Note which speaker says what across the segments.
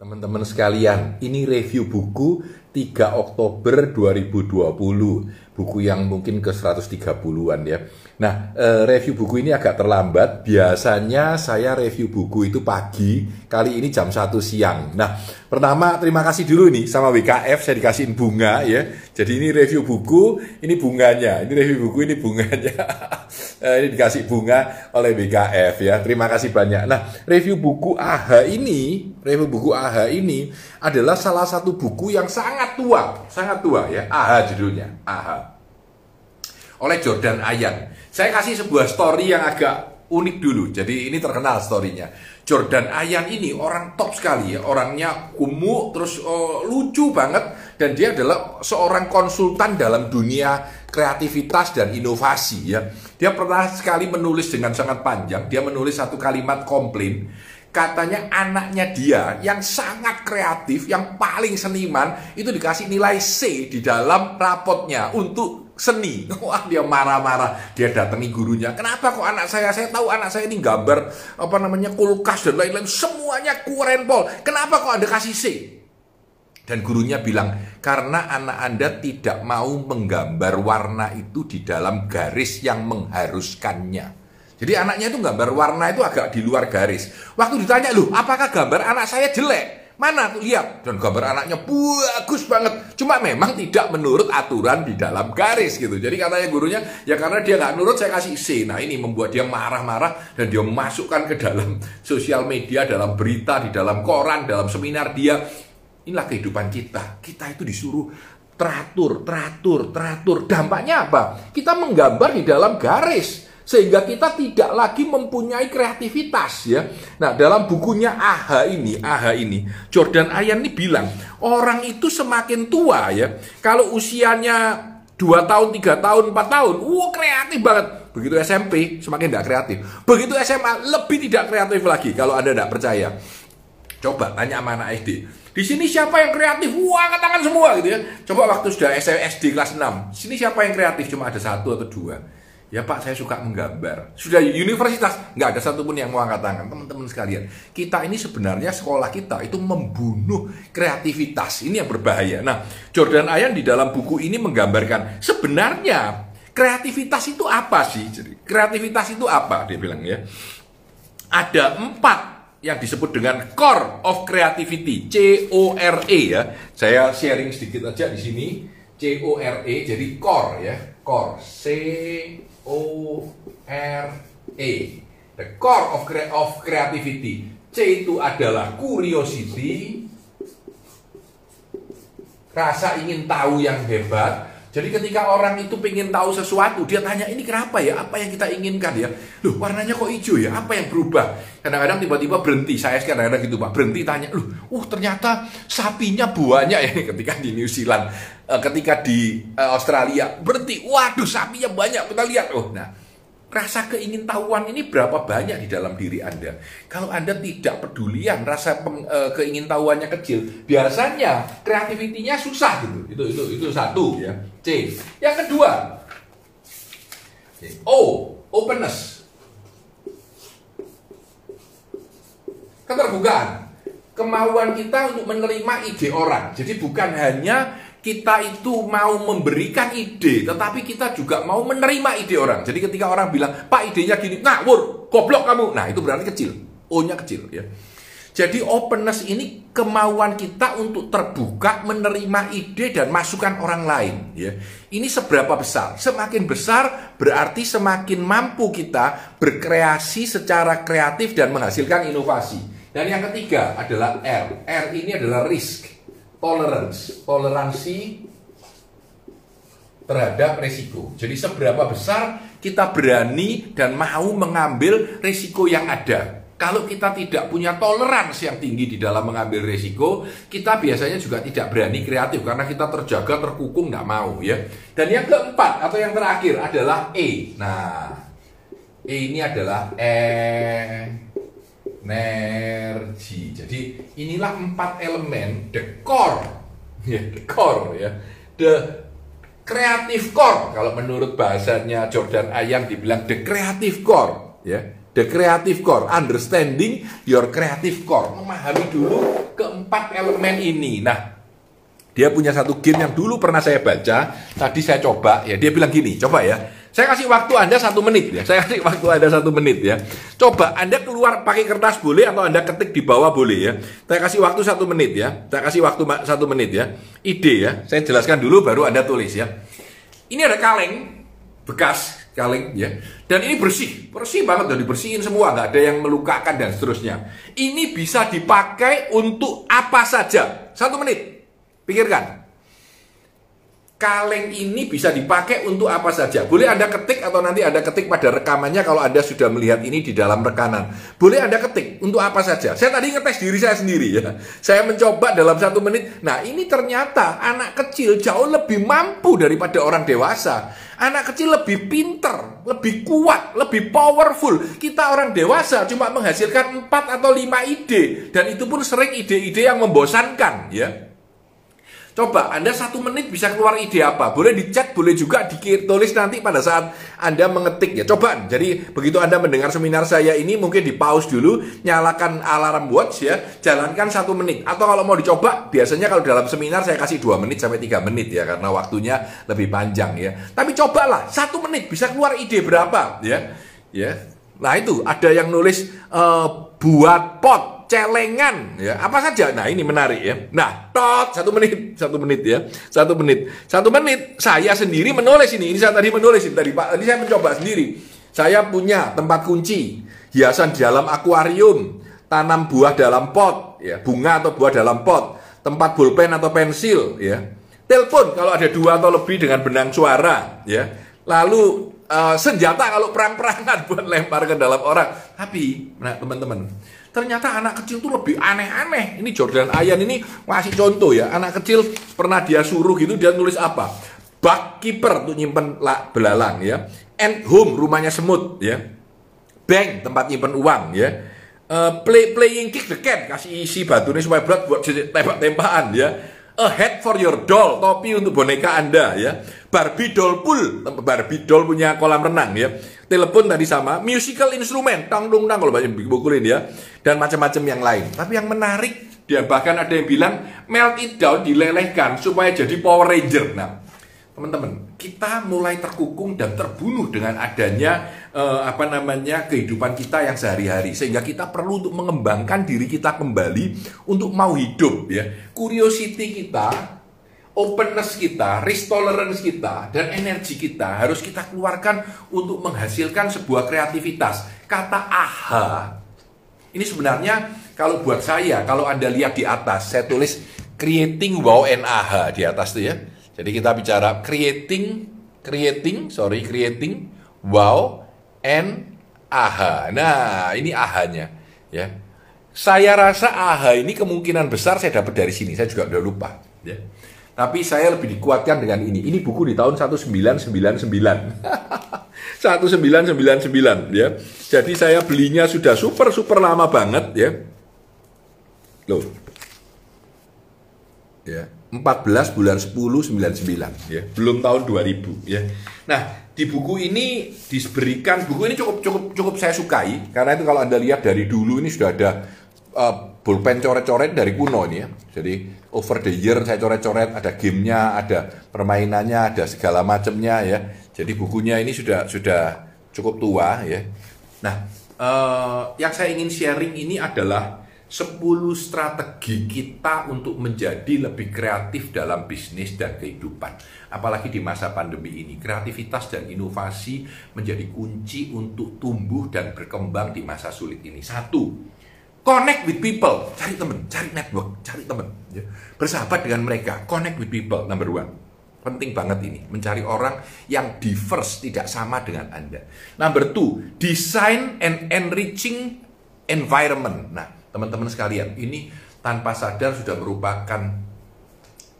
Speaker 1: Teman-teman sekalian, ini review buku 3 Oktober 2020. Buku yang mungkin ke 130-an ya. Nah, eh, review buku ini agak terlambat. Biasanya saya review buku itu pagi, kali ini jam 1 siang. Nah, pertama terima kasih dulu nih sama WKF saya dikasihin bunga ya. Jadi ini review buku, ini bunganya. Ini review buku, ini bunganya. Eh, ini dikasih bunga oleh BKF ya. Terima kasih banyak. Nah, review buku AHA ini, review buku AHA ini adalah salah satu buku yang sangat tua, sangat tua ya. AHA judulnya, AHA. Oleh Jordan Ayan. Saya kasih sebuah story yang agak unik dulu. Jadi ini terkenal storynya. Jordan Ayan ini orang top sekali ya. Orangnya kumuh, terus oh, lucu banget. Dan dia adalah seorang konsultan dalam dunia kreativitas dan inovasi ya. Dia pernah sekali menulis dengan sangat panjang, dia menulis satu kalimat komplain. Katanya anaknya dia yang sangat kreatif, yang paling seniman itu dikasih nilai C di dalam rapotnya untuk seni. Wah, dia marah-marah. Dia datangi gurunya. Kenapa kok anak saya? Saya tahu anak saya ini gambar apa namanya kulkas dan lain-lain. Semuanya keren pol. Kenapa kok Anda kasih C? Dan gurunya bilang, karena anak Anda tidak mau menggambar warna itu di dalam garis yang mengharuskannya. Jadi anaknya itu gambar warna itu agak di luar garis. Waktu ditanya, loh apakah gambar anak saya jelek? Mana tuh lihat dan gambar anaknya bagus banget. Cuma memang tidak menurut aturan di dalam garis gitu. Jadi katanya gurunya ya karena dia nggak nurut saya kasih C. Nah ini membuat dia marah-marah dan dia masukkan ke dalam sosial media, dalam berita, di dalam koran, dalam seminar dia Inilah kehidupan kita. Kita itu disuruh teratur, teratur, teratur. Dampaknya apa? Kita menggambar di dalam garis sehingga kita tidak lagi mempunyai kreativitas ya. Nah, dalam bukunya AHA ini, AHA ini, Jordan Ayan ini bilang, orang itu semakin tua ya. Kalau usianya 2 tahun, 3 tahun, 4 tahun, wow kreatif banget. Begitu SMP, semakin tidak kreatif. Begitu SMA, lebih tidak kreatif lagi kalau Anda tidak percaya. Coba tanya sama anak SD. Di sini siapa yang kreatif? Wah, angkat tangan semua gitu ya. Coba waktu sudah SD kelas 6. Sini siapa yang kreatif? Cuma ada satu atau dua. Ya Pak, saya suka menggambar. Sudah universitas, nggak ada satupun yang mau angkat tangan. Teman-teman sekalian, kita ini sebenarnya sekolah kita itu membunuh kreativitas. Ini yang berbahaya. Nah, Jordan Ayan di dalam buku ini menggambarkan sebenarnya kreativitas itu apa sih? Jadi, kreativitas itu apa? Dia bilang ya. Ada empat yang disebut dengan core of creativity, C O R E ya. Saya sharing sedikit aja di sini. C O R E jadi core ya, core C O R E. The core of of creativity. C itu adalah curiosity, rasa ingin tahu yang hebat, jadi ketika orang itu pengen tahu sesuatu, dia tanya ini kenapa ya? Apa yang kita inginkan ya? Loh warnanya kok hijau ya? Apa yang berubah? Kadang-kadang tiba-tiba berhenti. Saya kadang-kadang gitu pak, berhenti tanya. Loh, uh ternyata sapinya banyak ya ketika di New Zealand, eh, ketika di eh, Australia berhenti. Waduh sapinya banyak. Kita lihat. Oh, nah rasa keingintahuan ini berapa banyak di dalam diri Anda? Kalau Anda tidak pedulian, rasa peng, e, keingintahuannya kecil, biasanya kreativitinya susah gitu. Itu itu itu satu ya. C. Yang kedua, O, openness. Keterbukaan. Kemauan kita untuk menerima ide orang. Jadi bukan hanya kita itu mau memberikan ide, tetapi kita juga mau menerima ide orang. Jadi ketika orang bilang, Pak idenya gini, ngawur, goblok kamu. Nah itu berarti kecil, O-nya kecil ya. Jadi openness ini kemauan kita untuk terbuka menerima ide dan masukan orang lain ya. Ini seberapa besar? Semakin besar berarti semakin mampu kita berkreasi secara kreatif dan menghasilkan inovasi. Dan yang ketiga adalah R. R ini adalah risk tolerance, toleransi terhadap resiko. Jadi seberapa besar kita berani dan mau mengambil resiko yang ada. Kalau kita tidak punya toleransi yang tinggi di dalam mengambil resiko, kita biasanya juga tidak berani kreatif karena kita terjaga, terkukung, nggak mau ya. Dan yang keempat atau yang terakhir adalah E. Nah, E ini adalah E energi. Jadi inilah empat elemen the core, ya the core ya, the creative core. Kalau menurut bahasanya Jordan Ayang dibilang the creative core, ya, the The creative core, understanding your creative core. Memahami dulu keempat elemen ini. Nah, dia punya satu game yang dulu pernah saya baca, tadi saya coba, ya dia bilang gini, coba ya, saya kasih waktu Anda satu menit ya. Saya kasih waktu Anda satu menit ya. Coba Anda keluar pakai kertas boleh atau Anda ketik di bawah boleh ya. Saya kasih waktu satu menit ya. Saya kasih waktu satu menit ya. Ide ya. Saya jelaskan dulu baru Anda tulis ya. Ini ada kaleng bekas kaleng ya. Dan ini bersih, bersih banget dan dibersihin semua, nggak ada yang melukakan dan seterusnya. Ini bisa dipakai untuk apa saja. Satu menit. Pikirkan kaleng ini bisa dipakai untuk apa saja. Boleh Anda ketik atau nanti Anda ketik pada rekamannya kalau Anda sudah melihat ini di dalam rekanan. Boleh Anda ketik untuk apa saja. Saya tadi ngetes diri saya sendiri ya. Saya mencoba dalam satu menit. Nah ini ternyata anak kecil jauh lebih mampu daripada orang dewasa. Anak kecil lebih pinter, lebih kuat, lebih powerful. Kita orang dewasa cuma menghasilkan 4 atau 5 ide. Dan itu pun sering ide-ide yang membosankan ya. Coba Anda satu menit bisa keluar ide apa? Boleh dicat, boleh juga ditulis nanti pada saat Anda mengetik ya. Coba, jadi begitu Anda mendengar seminar saya ini mungkin di pause dulu, nyalakan alarm watch ya, jalankan satu menit. Atau kalau mau dicoba, biasanya kalau dalam seminar saya kasih dua menit sampai tiga menit ya, karena waktunya lebih panjang ya. Tapi cobalah, satu menit bisa keluar ide berapa ya. Ya, Nah itu ada yang nulis uh, buat pot celengan. Ya. Apa saja? Nah ini menarik ya. Nah tot satu menit satu menit ya. Satu menit. Satu menit saya sendiri menulis ini. Ini saya tadi menulis ini tadi pak. Ini saya mencoba sendiri. Saya punya tempat kunci hiasan di dalam akuarium tanam buah dalam pot ya bunga atau buah dalam pot tempat pulpen atau pensil ya. Telepon kalau ada dua atau lebih dengan benang suara ya. Lalu uh, senjata kalau perang-perangan buat lempar ke dalam orang. Tapi nah teman-teman Ternyata anak kecil tuh lebih aneh-aneh. Ini Jordan Ayan ini masih contoh ya. Anak kecil pernah dia suruh gitu dia nulis apa? Bug keeper tuh nyimpen belalang ya. And home rumahnya semut ya. Bank tempat nyimpen uang ya. Uh, play playing kick the cat kasih isi batu ini supaya berat buat tembak-tembakan ya a head for your doll, topi untuk boneka Anda ya. Barbie doll pool, Barbie doll punya kolam renang ya. Telepon tadi sama, musical instrument, tang dung tang kalau banyak bukulin ya. Dan macam-macam yang lain. Tapi yang menarik, dia bahkan ada yang bilang melt it down, dilelehkan supaya jadi Power Ranger. Nah, teman-teman, kita mulai terkukung dan terbunuh dengan adanya eh, apa namanya kehidupan kita yang sehari-hari sehingga kita perlu untuk mengembangkan diri kita kembali untuk mau hidup ya. Curiosity kita, openness kita, risk tolerance kita dan energi kita harus kita keluarkan untuk menghasilkan sebuah kreativitas. Kata aha ini sebenarnya kalau buat saya, kalau Anda lihat di atas, saya tulis creating wow and aha di atas tuh ya jadi kita bicara creating, creating, sorry, creating, wow, and aha. Nah, ini ahanya, ya. Saya rasa aha ini kemungkinan besar saya dapat dari sini. Saya juga udah lupa, ya. Tapi saya lebih dikuatkan dengan ini. Ini buku di tahun 1999. 1999 ya. Jadi saya belinya sudah super super lama banget ya. Loh. Ya. 14 bulan 10 99 ya. Belum tahun 2000 ya. Nah, di buku ini diberikan buku ini cukup cukup cukup saya sukai karena itu kalau Anda lihat dari dulu ini sudah ada uh, pulpen coret-coret dari kuno ini ya. Jadi over the year saya coret-coret, ada gamenya, ada permainannya, ada segala macamnya ya. Jadi bukunya ini sudah sudah cukup tua ya. Nah, uh, yang saya ingin sharing ini adalah 10 strategi kita untuk menjadi lebih kreatif dalam bisnis dan kehidupan. Apalagi di masa pandemi ini, kreativitas dan inovasi menjadi kunci untuk tumbuh dan berkembang di masa sulit ini. Satu, connect with people, cari teman, cari network, cari teman, ya. bersahabat dengan mereka, connect with people, number one. Penting banget ini, mencari orang yang diverse, tidak sama dengan Anda. Number two, design and enriching environment. Nah, Teman-teman sekalian, ini tanpa sadar sudah merupakan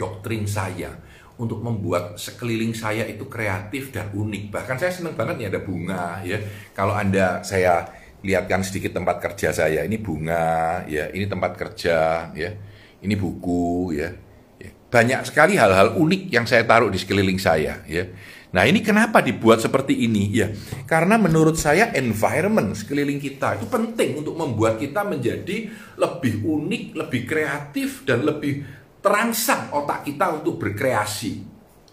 Speaker 1: doktrin saya untuk membuat sekeliling saya itu kreatif dan unik. Bahkan saya senang banget nih ada bunga ya. Kalau Anda saya lihatkan sedikit tempat kerja saya, ini bunga ya, ini tempat kerja ya. Ini buku ya. ya. Banyak sekali hal-hal unik yang saya taruh di sekeliling saya ya. Nah ini kenapa dibuat seperti ini? Ya, karena menurut saya environment sekeliling kita itu penting untuk membuat kita menjadi lebih unik, lebih kreatif, dan lebih terangsang otak kita untuk berkreasi.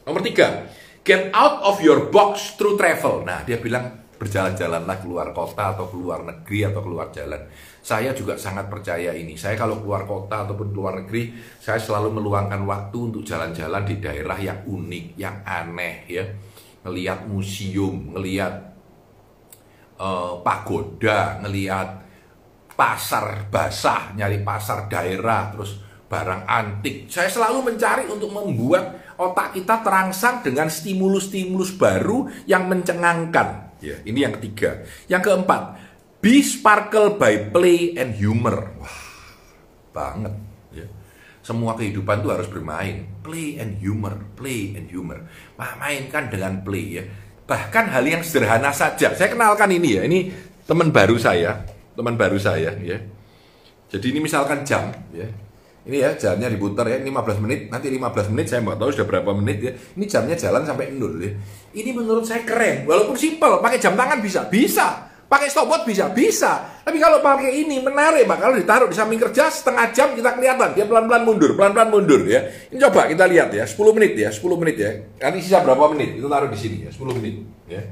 Speaker 1: Nomor tiga, get out of your box through travel. Nah dia bilang berjalan-jalanlah keluar kota atau keluar negeri atau keluar jalan. Saya juga sangat percaya ini. Saya kalau keluar kota ataupun keluar negeri, saya selalu meluangkan waktu untuk jalan-jalan di daerah yang unik, yang aneh ya ngelihat museum, ngelihat uh, pagoda, ngelihat pasar basah, nyari pasar daerah, terus barang antik. Saya selalu mencari untuk membuat otak kita terangsang dengan stimulus-stimulus baru yang mencengangkan. Ya, ini yang ketiga. Yang keempat, be sparkle by play and humor. Wah, banget. Semua kehidupan itu harus bermain. Play and humor, play and humor. Mainkan dengan play ya. Bahkan hal yang sederhana saja. Saya kenalkan ini ya. Ini teman baru saya, teman baru saya ya. Jadi ini misalkan jam ya. Ini ya jalannya diputar ya, 15 menit, nanti 15 menit saya nggak tahu sudah berapa menit ya. Ini jamnya jalan sampai nol ya. Ini menurut saya keren, walaupun simpel, pakai jam tangan bisa, bisa. Pakai stopwatch bisa, bisa. Tapi kalau pakai ini menarik, Pak. Kalau ditaruh di samping kerja setengah jam kita kelihatan dia pelan-pelan mundur, pelan-pelan mundur ya. Ini coba kita lihat ya, 10 menit ya, 10 menit ya. Nanti sisa berapa menit? Itu taruh di sini ya, 10 menit ya.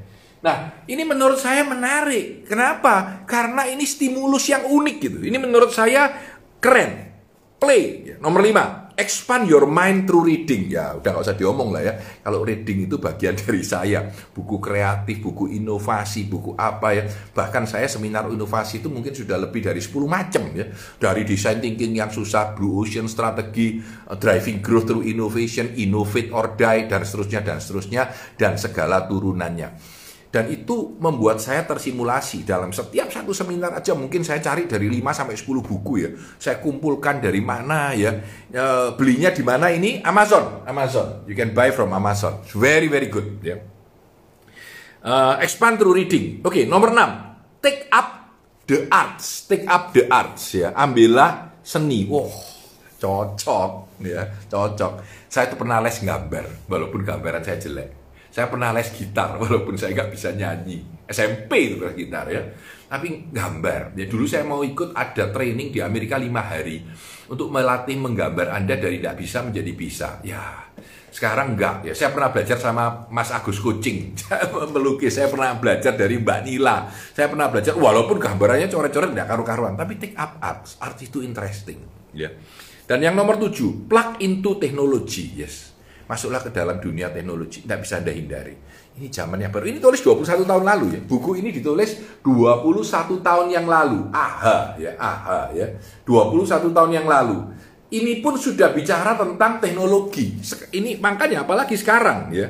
Speaker 1: Nah, ini menurut saya menarik. Kenapa? Karena ini stimulus yang unik gitu. Ini menurut saya keren. Play. Ya. Nomor 5 expand your mind through reading. Ya udah nggak usah diomong lah ya. Kalau reading itu bagian dari saya. Buku kreatif buku inovasi buku apa ya. Bahkan saya seminar inovasi itu mungkin sudah lebih dari 10 macam ya. Dari design thinking yang susah blue ocean strategi uh, driving growth through innovation innovate or die dan seterusnya dan seterusnya dan segala turunannya dan itu membuat saya tersimulasi dalam setiap satu seminar aja mungkin saya cari dari 5 sampai 10 buku ya. Saya kumpulkan dari mana ya. E, belinya di mana ini? Amazon. Amazon. You can buy from Amazon. It's very very good ya. Uh, expand through reading. Oke, okay, nomor 6. Take up the arts. Take up the arts ya. Ambillah seni. Wow, cocok ya, cocok. Saya tuh pernah les gambar walaupun gambaran saya jelek saya pernah les gitar walaupun saya nggak bisa nyanyi. SMP itu les gitar ya. Tapi gambar. Ya dulu saya mau ikut ada training di Amerika lima hari untuk melatih menggambar Anda dari tidak bisa menjadi bisa. Ya sekarang enggak ya. Saya pernah belajar sama Mas Agus Kucing. Melukis. Saya pernah belajar dari Mbak Nila. Saya pernah belajar walaupun gambarannya coret-coret tidak karu-karuan. Tapi take up art. Art itu interesting. Ya. Dan yang nomor tujuh, plug into technology. Yes masuklah ke dalam dunia teknologi, tidak bisa Anda hindari. Ini zaman yang baru. Ini tulis 21 tahun lalu ya. Buku ini ditulis 21 tahun yang lalu. Aha ya, aha ya. 21 tahun yang lalu. Ini pun sudah bicara tentang teknologi. Ini makanya apalagi sekarang ya.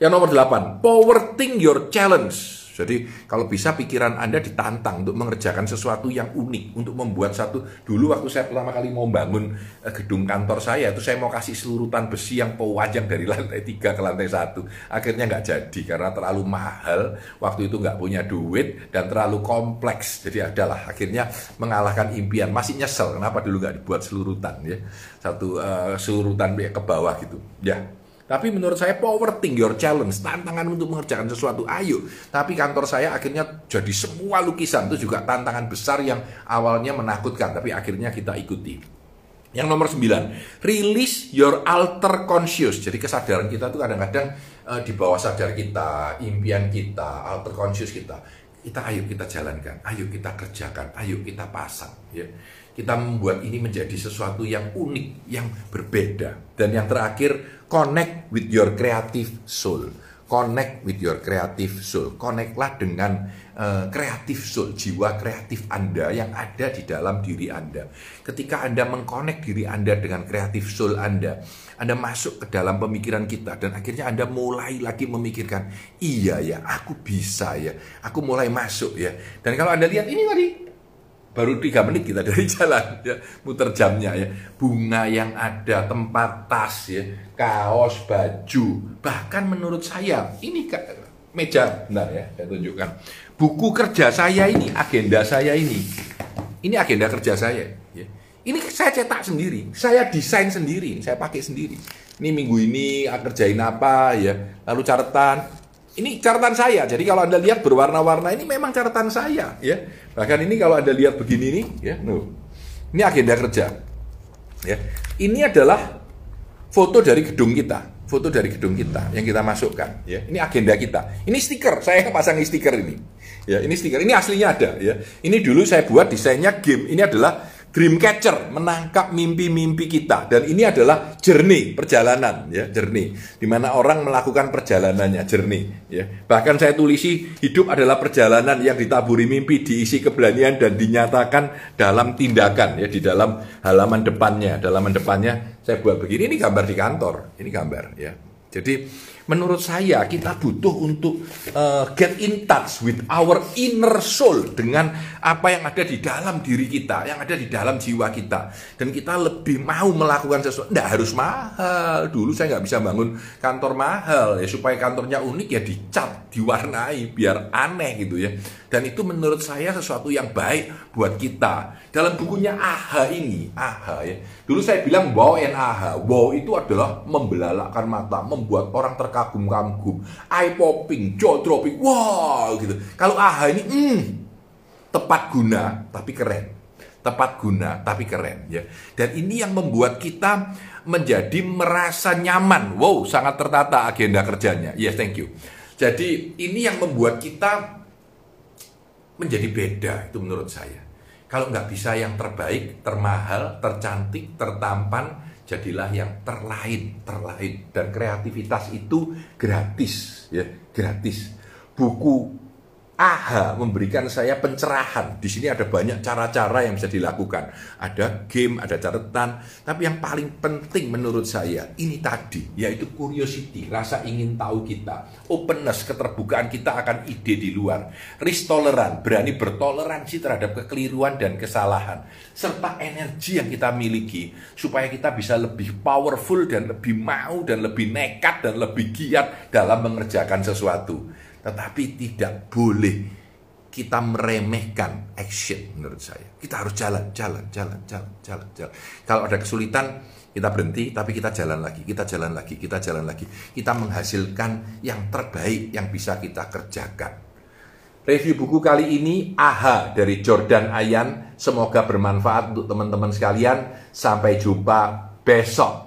Speaker 1: Yang nomor 8, power think your challenge. Jadi kalau bisa pikiran Anda ditantang untuk mengerjakan sesuatu yang unik, untuk membuat satu. Dulu waktu saya pertama kali mau bangun eh, gedung kantor saya, itu saya mau kasih selurutan besi yang pewajang dari lantai 3 ke lantai 1. Akhirnya nggak jadi karena terlalu mahal, waktu itu nggak punya duit, dan terlalu kompleks. Jadi adalah akhirnya mengalahkan impian. Masih nyesel kenapa dulu nggak dibuat selurutan ya. Satu uh, selurutan ke bawah gitu. Ya, tapi menurut saya power think your challenge, tantangan untuk mengerjakan sesuatu, ayo. Tapi kantor saya akhirnya jadi semua lukisan itu juga tantangan besar yang awalnya menakutkan, tapi akhirnya kita ikuti. Yang nomor 9, release your alter conscious. Jadi kesadaran kita tuh kadang-kadang uh, di bawah sadar kita, impian kita, alter conscious kita. Kita ayo kita jalankan, ayo kita kerjakan, ayo kita pasang. Ya kita membuat ini menjadi sesuatu yang unik, yang berbeda. Dan yang terakhir, connect with your creative soul. Connect with your creative soul. Connectlah dengan uh, creative soul, jiwa kreatif Anda yang ada di dalam diri Anda. Ketika Anda mengkonek diri Anda dengan creative soul Anda, Anda masuk ke dalam pemikiran kita dan akhirnya Anda mulai lagi memikirkan, iya ya, aku bisa ya, aku mulai masuk ya. Dan kalau Anda lihat ini tadi, baru tiga menit kita dari jalan ya muter jamnya ya bunga yang ada tempat tas ya kaos baju bahkan menurut saya ini meja benar ya saya tunjukkan buku kerja saya ini agenda saya ini ini agenda kerja saya ya Ini saya cetak sendiri, saya desain sendiri, saya pakai sendiri. Ini minggu ini kerjain apa ya, lalu catatan. Ini catatan saya. Jadi kalau anda lihat berwarna-warna ini memang catatan saya ya. Bahkan ini kalau anda lihat begini nih ya, no. Ini agenda kerja. Ya. Ini adalah foto dari gedung kita, foto dari gedung kita yang kita masukkan. Ya. Ini agenda kita. Ini stiker, saya pasang stiker ini. Ya, ini stiker. Ini aslinya ada. Ya. Ini dulu saya buat desainnya game. Ini adalah Dreamcatcher menangkap mimpi-mimpi kita. Dan ini adalah journey perjalanan ya journey di mana orang melakukan perjalanannya journey ya. Bahkan saya tulisi hidup adalah perjalanan yang ditaburi mimpi diisi keberanian dan dinyatakan dalam tindakan ya di dalam halaman depannya. Halaman depannya saya buat begini ini gambar di kantor ini gambar ya. Jadi menurut saya kita butuh untuk uh, get in touch with our inner soul dengan apa yang ada di dalam diri kita, yang ada di dalam jiwa kita, dan kita lebih mau melakukan sesuatu. Tidak harus mahal. Dulu saya nggak bisa bangun kantor mahal ya supaya kantornya unik ya dicat, diwarnai biar aneh gitu ya. Dan itu menurut saya sesuatu yang baik buat kita. Dalam bukunya AHA ini, AHA ya. Dulu saya bilang wow and AHA. Wow itu adalah membelalakkan mata, membuat orang terkagum-kagum, eye popping, jaw dropping, wow gitu. Kalau AHA ini, hmm, tepat guna tapi keren. Tepat guna tapi keren ya. Dan ini yang membuat kita menjadi merasa nyaman. Wow, sangat tertata agenda kerjanya. Yes, thank you. Jadi ini yang membuat kita menjadi beda itu menurut saya. Kalau nggak bisa yang terbaik, termahal, tercantik, tertampan, jadilah yang terlain, terlain. Dan kreativitas itu gratis, ya, gratis. Buku AHA memberikan saya pencerahan. Di sini ada banyak cara-cara yang bisa dilakukan. Ada game, ada catatan. Tapi yang paling penting menurut saya ini tadi, yaitu curiosity, rasa ingin tahu kita, openness, keterbukaan kita akan ide di luar, risk tolerant, berani bertoleransi terhadap kekeliruan dan kesalahan, serta energi yang kita miliki supaya kita bisa lebih powerful dan lebih mau dan lebih nekat dan lebih giat dalam mengerjakan sesuatu. Tetapi tidak boleh kita meremehkan action menurut saya. Kita harus jalan, jalan, jalan, jalan, jalan, jalan. Kalau ada kesulitan, kita berhenti, tapi kita jalan lagi, kita jalan lagi, kita jalan lagi. Kita menghasilkan yang terbaik yang bisa kita kerjakan. Review buku kali ini AHA dari Jordan Ayan. Semoga bermanfaat untuk teman-teman sekalian. Sampai jumpa besok.